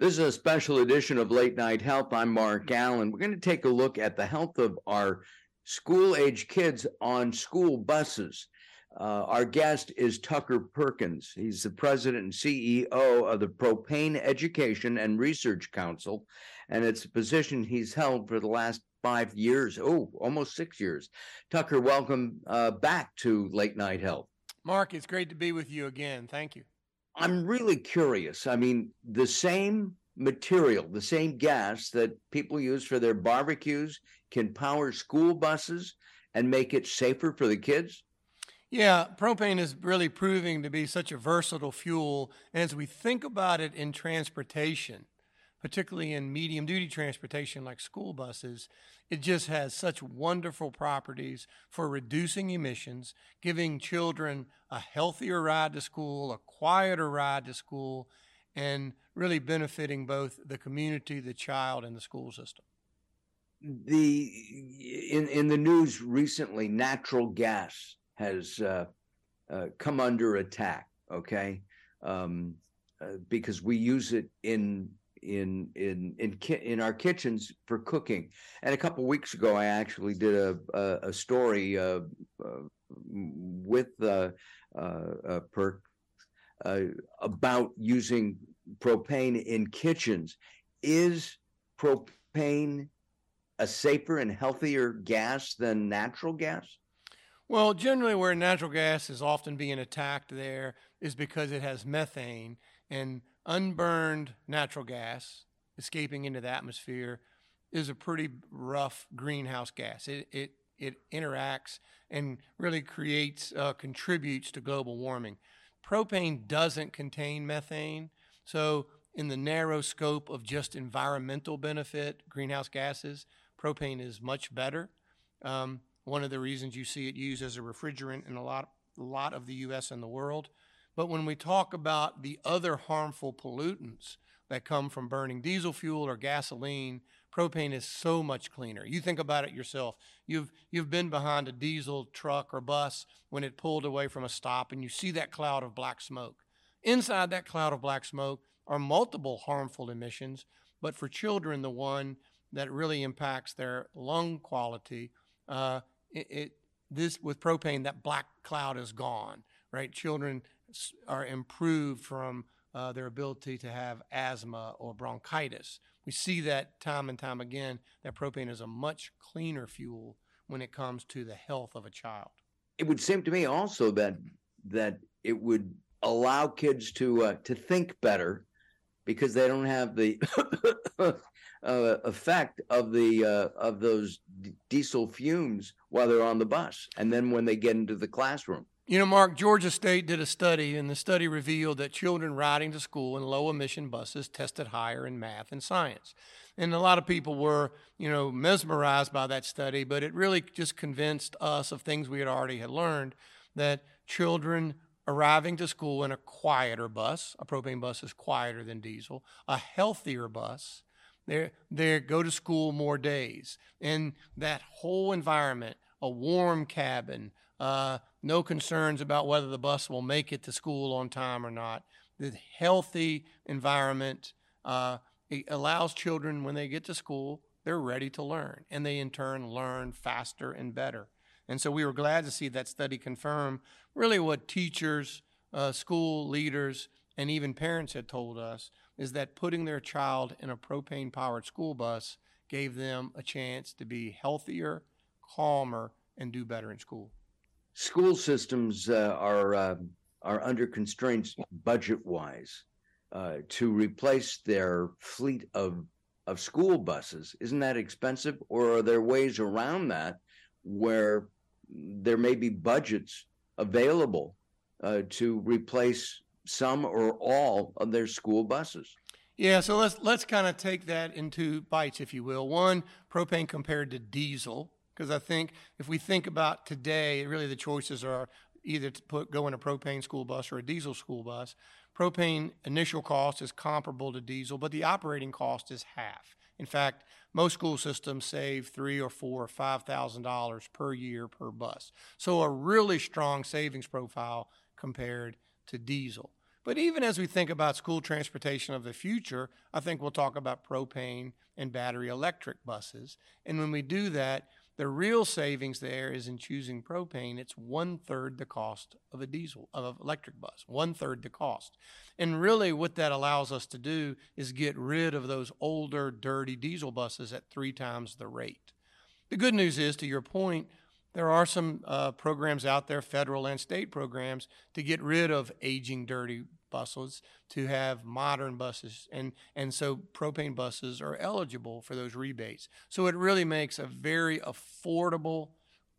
This is a special edition of Late Night Health. I'm Mark Allen. We're going to take a look at the health of our school age kids on school buses. Uh, our guest is Tucker Perkins. He's the president and CEO of the Propane Education and Research Council, and it's a position he's held for the last five years. Oh, almost six years. Tucker, welcome uh, back to Late Night Health. Mark, it's great to be with you again. Thank you. I'm really curious. I mean, the same material, the same gas that people use for their barbecues can power school buses and make it safer for the kids? Yeah, propane is really proving to be such a versatile fuel. And as we think about it in transportation, particularly in medium duty transportation like school buses, it just has such wonderful properties for reducing emissions, giving children a healthier ride to school, a quieter ride to school, and really benefiting both the community, the child, and the school system. The in in the news recently, natural gas has uh, uh, come under attack. Okay, um, uh, because we use it in in in in ki- in our kitchens for cooking. And a couple weeks ago, I actually did a a, a story uh, uh, with uh, uh, PERC uh, about using propane in kitchens. Is propane a safer and healthier gas than natural gas? Well, generally, where natural gas is often being attacked there is because it has methane and unburned natural gas escaping into the atmosphere is a pretty rough greenhouse gas. It it it interacts and really creates uh, contributes to global warming. Propane doesn't contain methane, so in the narrow scope of just environmental benefit, greenhouse gases, propane is much better. Um, one of the reasons you see it used as a refrigerant in a lot a lot of the U.S. and the world. But when we talk about the other harmful pollutants that come from burning diesel fuel or gasoline, propane is so much cleaner. You think about it yourself. You've you've been behind a diesel truck or bus when it pulled away from a stop and you see that cloud of black smoke. Inside that cloud of black smoke are multiple harmful emissions, but for children the one that really impacts their lung quality, uh, it, it this with propane that black cloud is gone, right? Children are improved from uh, their ability to have asthma or bronchitis. We see that time and time again that propane is a much cleaner fuel when it comes to the health of a child. It would seem to me also that that it would allow kids to uh, to think better because they don't have the uh, effect of the uh, of those d- diesel fumes while they're on the bus, and then when they get into the classroom. You know, Mark, Georgia State did a study, and the study revealed that children riding to school in low emission buses tested higher in math and science. And a lot of people were, you know, mesmerized by that study, but it really just convinced us of things we had already had learned that children arriving to school in a quieter bus, a propane bus is quieter than diesel, a healthier bus, they they go to school more days. In that whole environment, a warm cabin, uh, no concerns about whether the bus will make it to school on time or not. The healthy environment uh, allows children when they get to school, they're ready to learn, and they in turn learn faster and better. And so we were glad to see that study confirm really what teachers, uh, school leaders, and even parents had told us is that putting their child in a propane powered school bus gave them a chance to be healthier, calmer, and do better in school. School systems uh, are uh, are under constraints budget wise uh, to replace their fleet of of school buses. Isn't that expensive, or are there ways around that where there may be budgets available uh, to replace some or all of their school buses? Yeah, so let's let's kind of take that into bites, if you will. One, propane compared to diesel, because I think if we think about today, really the choices are either to put go in a propane school bus or a diesel school bus. Propane initial cost is comparable to diesel, but the operating cost is half. In fact, most school systems save three or four or five thousand dollars per year per bus. So a really strong savings profile compared to diesel. But even as we think about school transportation of the future, I think we'll talk about propane and battery electric buses. And when we do that, the real savings there is in choosing propane. It's one third the cost of a diesel, of an electric bus, one third the cost. And really, what that allows us to do is get rid of those older, dirty diesel buses at three times the rate. The good news is, to your point, there are some uh, programs out there, federal and state programs, to get rid of aging, dirty buses to have modern buses. And, and so propane buses are eligible for those rebates. So it really makes a very affordable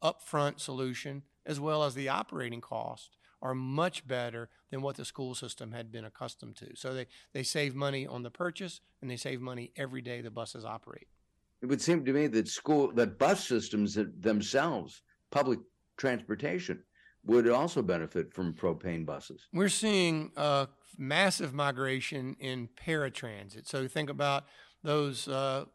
upfront solution as well as the operating cost are much better than what the school system had been accustomed to. So they, they save money on the purchase and they save money every day the buses operate. It would seem to me that school that bus systems themselves, public transportation, would also benefit from propane buses. We're seeing a massive migration in paratransit. So think about those uh,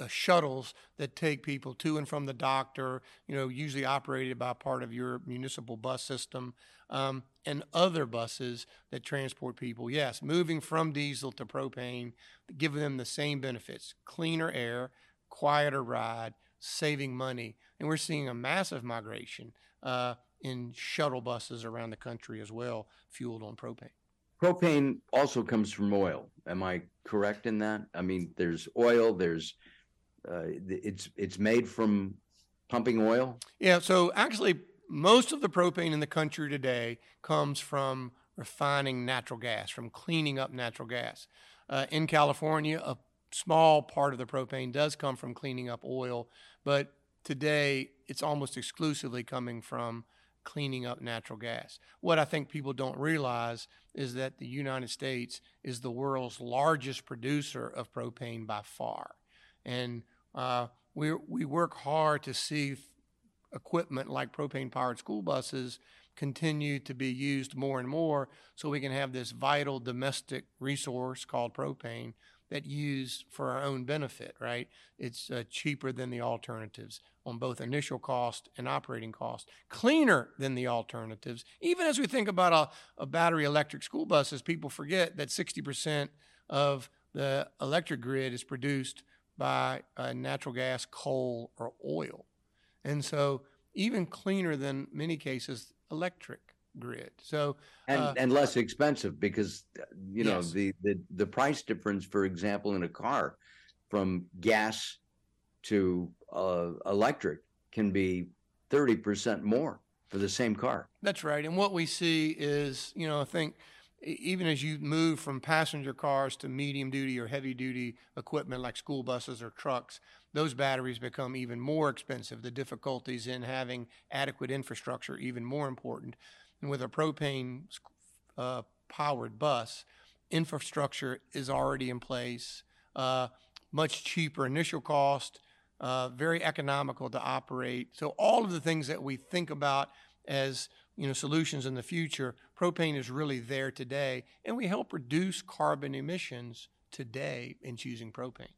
uh, shuttles that take people to and from the doctor, you know, usually operated by part of your municipal bus system, um, and other buses that transport people. Yes, moving from diesel to propane, giving them the same benefits cleaner air, quieter ride, saving money. And we're seeing a massive migration uh, in shuttle buses around the country as well, fueled on propane. Propane also comes from oil. Am I correct in that? I mean, there's oil. There's uh, it's it's made from pumping oil. Yeah. So actually, most of the propane in the country today comes from refining natural gas, from cleaning up natural gas. Uh, in California, a small part of the propane does come from cleaning up oil, but today it's almost exclusively coming from cleaning up natural gas. What I think people don't realize is that the United States is the world's largest producer of propane by far. And uh, we, we work hard to see equipment like propane powered school buses continue to be used more and more so we can have this vital domestic resource called propane that used for our own benefit, right? It's uh, cheaper than the alternatives on both initial cost and operating cost, cleaner than the alternatives. Even as we think about a, a battery electric school buses, people forget that 60% of the electric grid is produced by uh, natural gas, coal, or oil. And so, even cleaner than many cases, electric grid. So and uh, and less expensive because you know yes. the, the the price difference, for example, in a car from gas to uh, electric can be thirty percent more for the same car. That's right. And what we see is, you know, I think even as you move from passenger cars to medium duty or heavy duty equipment like school buses or trucks, those batteries become even more expensive. The difficulties in having adequate infrastructure even more important. And with a propane uh, powered bus, infrastructure is already in place, uh, much cheaper initial cost, uh, very economical to operate. So all of the things that we think about as you know solutions in the future, propane is really there today, and we help reduce carbon emissions today in choosing propane.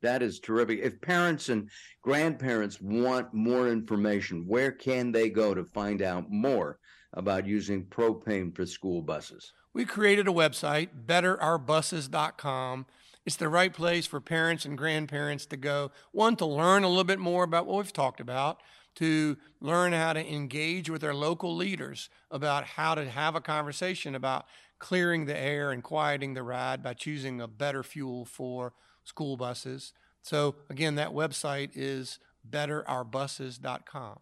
That is terrific. If parents and grandparents want more information, where can they go to find out more about using propane for school buses? We created a website, betterourbuses.com. It's the right place for parents and grandparents to go. One, to learn a little bit more about what we've talked about, to learn how to engage with their local leaders about how to have a conversation about clearing the air and quieting the ride by choosing a better fuel for school buses. So, again, that website is betterourbuses.com.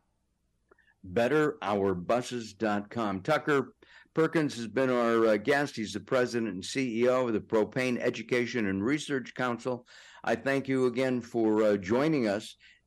Betterourbuses.com. Tucker Perkins has been our uh, guest. He's the president and CEO of the Propane Education and Research Council. I thank you again for uh, joining us.